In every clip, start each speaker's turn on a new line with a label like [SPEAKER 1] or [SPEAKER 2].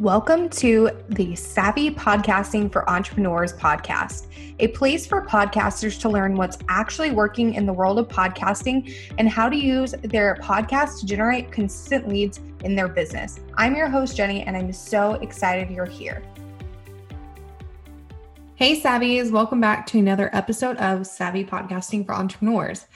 [SPEAKER 1] Welcome to the Savvy Podcasting for Entrepreneurs podcast, a place for podcasters to learn what's actually working in the world of podcasting and how to use their podcast to generate consistent leads in their business. I'm your host, Jenny, and I'm so excited you're here. Hey, Savvies, welcome back to another episode of Savvy Podcasting for Entrepreneurs.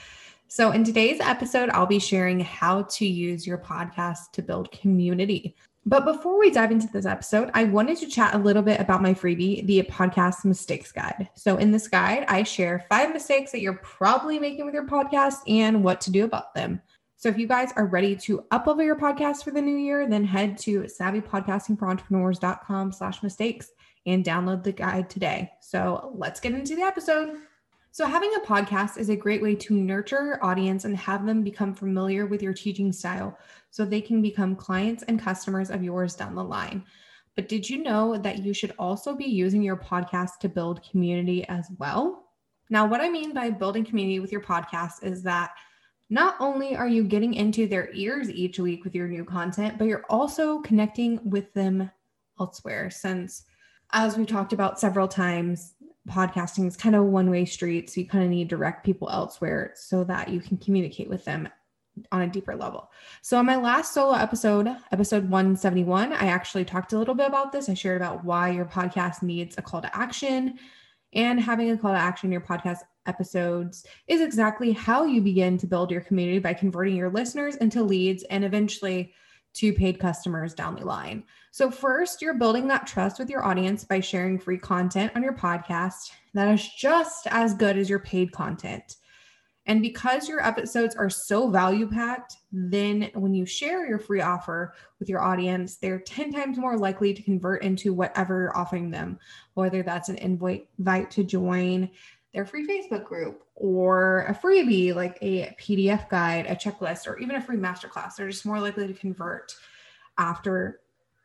[SPEAKER 1] So, in today's episode, I'll be sharing how to use your podcast to build community. But before we dive into this episode, I wanted to chat a little bit about my freebie, the podcast mistakes guide. So, in this guide, I share five mistakes that you're probably making with your podcast and what to do about them. So, if you guys are ready to uplevel your podcast for the new year, then head to savvypodcastingforentrepreneurs.com slash mistakes and download the guide today. So, let's get into the episode. So, having a podcast is a great way to nurture your audience and have them become familiar with your teaching style so they can become clients and customers of yours down the line. But did you know that you should also be using your podcast to build community as well? Now, what I mean by building community with your podcast is that not only are you getting into their ears each week with your new content, but you're also connecting with them elsewhere. Since, as we talked about several times, podcasting is kind of a one way street. So you kind of need to direct people elsewhere so that you can communicate with them on a deeper level. So, on my last solo episode, episode 171, I actually talked a little bit about this. I shared about why your podcast needs a call to action. And having a call to action in your podcast episodes is exactly how you begin to build your community by converting your listeners into leads and eventually to paid customers down the line. So, first, you're building that trust with your audience by sharing free content on your podcast that is just as good as your paid content. And because your episodes are so value packed, then when you share your free offer with your audience, they're 10 times more likely to convert into whatever you're offering them, whether that's an invite to join their free Facebook group or a freebie like a PDF guide, a checklist, or even a free masterclass. They're just more likely to convert after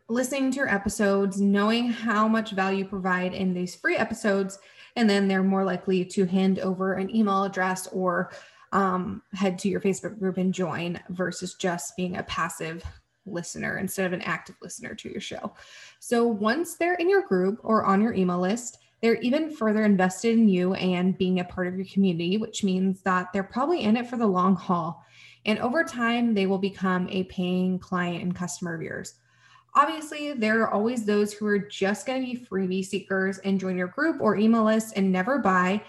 [SPEAKER 1] listening to your episodes, knowing how much value you provide in these free episodes, and then they're more likely to hand over an email address or um, head to your Facebook group and join versus just being a passive listener instead of an active listener to your show. So once they're in your group or on your email list, they're even further invested in you and being a part of your community, which means that they're probably in it for the long haul. And over time, they will become a paying client and customer of yours. Obviously, there are always those who are just going to be freebie seekers and join your group or email list and never buy.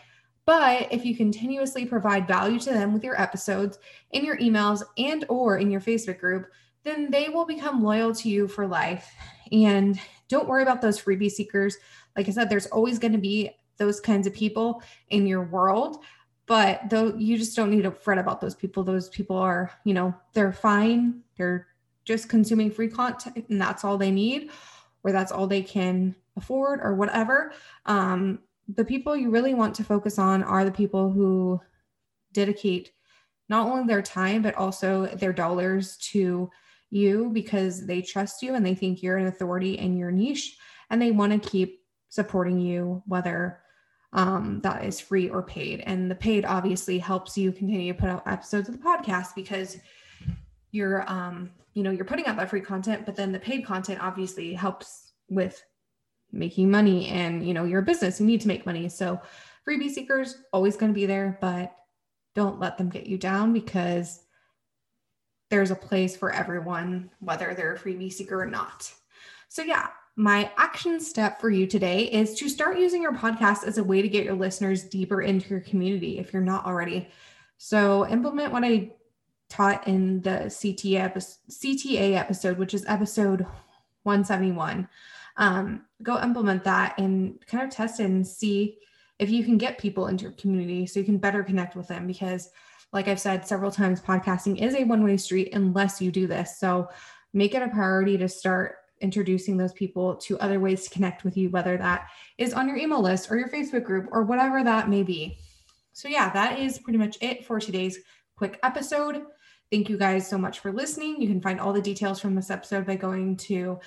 [SPEAKER 1] But if you continuously provide value to them with your episodes, in your emails, and or in your Facebook group, then they will become loyal to you for life. And don't worry about those freebie seekers like I said, there's always going to be those kinds of people in your world, but though you just don't need to fret about those people. Those people are, you know, they're fine. They're just consuming free content and that's all they need, or that's all they can afford, or whatever. Um, the people you really want to focus on are the people who dedicate not only their time, but also their dollars to you because they trust you and they think you're an authority in your niche and they want to keep supporting you, whether um, that is free or paid. And the paid obviously helps you continue to put out episodes of the podcast because you're, um, you know, you're putting out that free content, but then the paid content obviously helps with making money and, you know, you're a business, you need to make money. So freebie seekers always going to be there, but don't let them get you down because there's a place for everyone, whether they're a freebie seeker or not. So yeah, my action step for you today is to start using your podcast as a way to get your listeners deeper into your community if you're not already. So, implement what I taught in the CTA, episode, CTA episode, which is episode 171. Um, go implement that and kind of test it and see if you can get people into your community so you can better connect with them. Because, like I've said several times, podcasting is a one way street unless you do this. So, make it a priority to start introducing those people to other ways to connect with you, whether that is on your email list or your Facebook group or whatever that may be. So, yeah, that is pretty much it for today's quick episode. Thank you guys so much for listening. You can find all the details from this episode by going to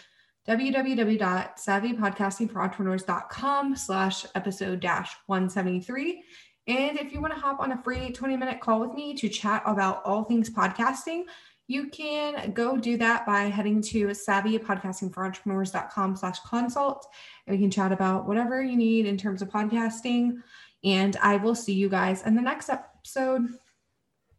[SPEAKER 1] www.savvypodcastingforentrepreneurs.com slash episode dash 173. And if you want to hop on a free 20 minute call with me to chat about all things podcasting, You can go do that by heading to savvypodcastingforentrepreneurs.com slash consult and we can chat about whatever you need in terms of podcasting. And I will see you guys in the next episode.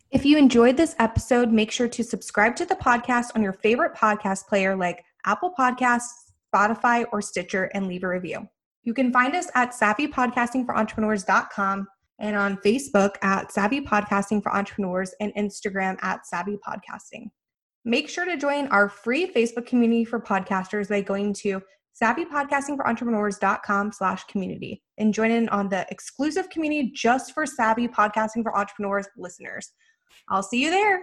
[SPEAKER 1] If you enjoyed this episode, make sure to subscribe to the podcast on your favorite podcast player like Apple Podcasts, Spotify, or Stitcher and leave a review. You can find us at savvypodcastingforentrepreneurs.com and on Facebook at Savvy Podcasting for Entrepreneurs and Instagram at Savvy Podcasting. Make sure to join our free Facebook community for podcasters by going to savvypodcastingforentrepreneurs.com slash community and join in on the exclusive community just for savvy podcasting for entrepreneurs listeners. I'll see you there.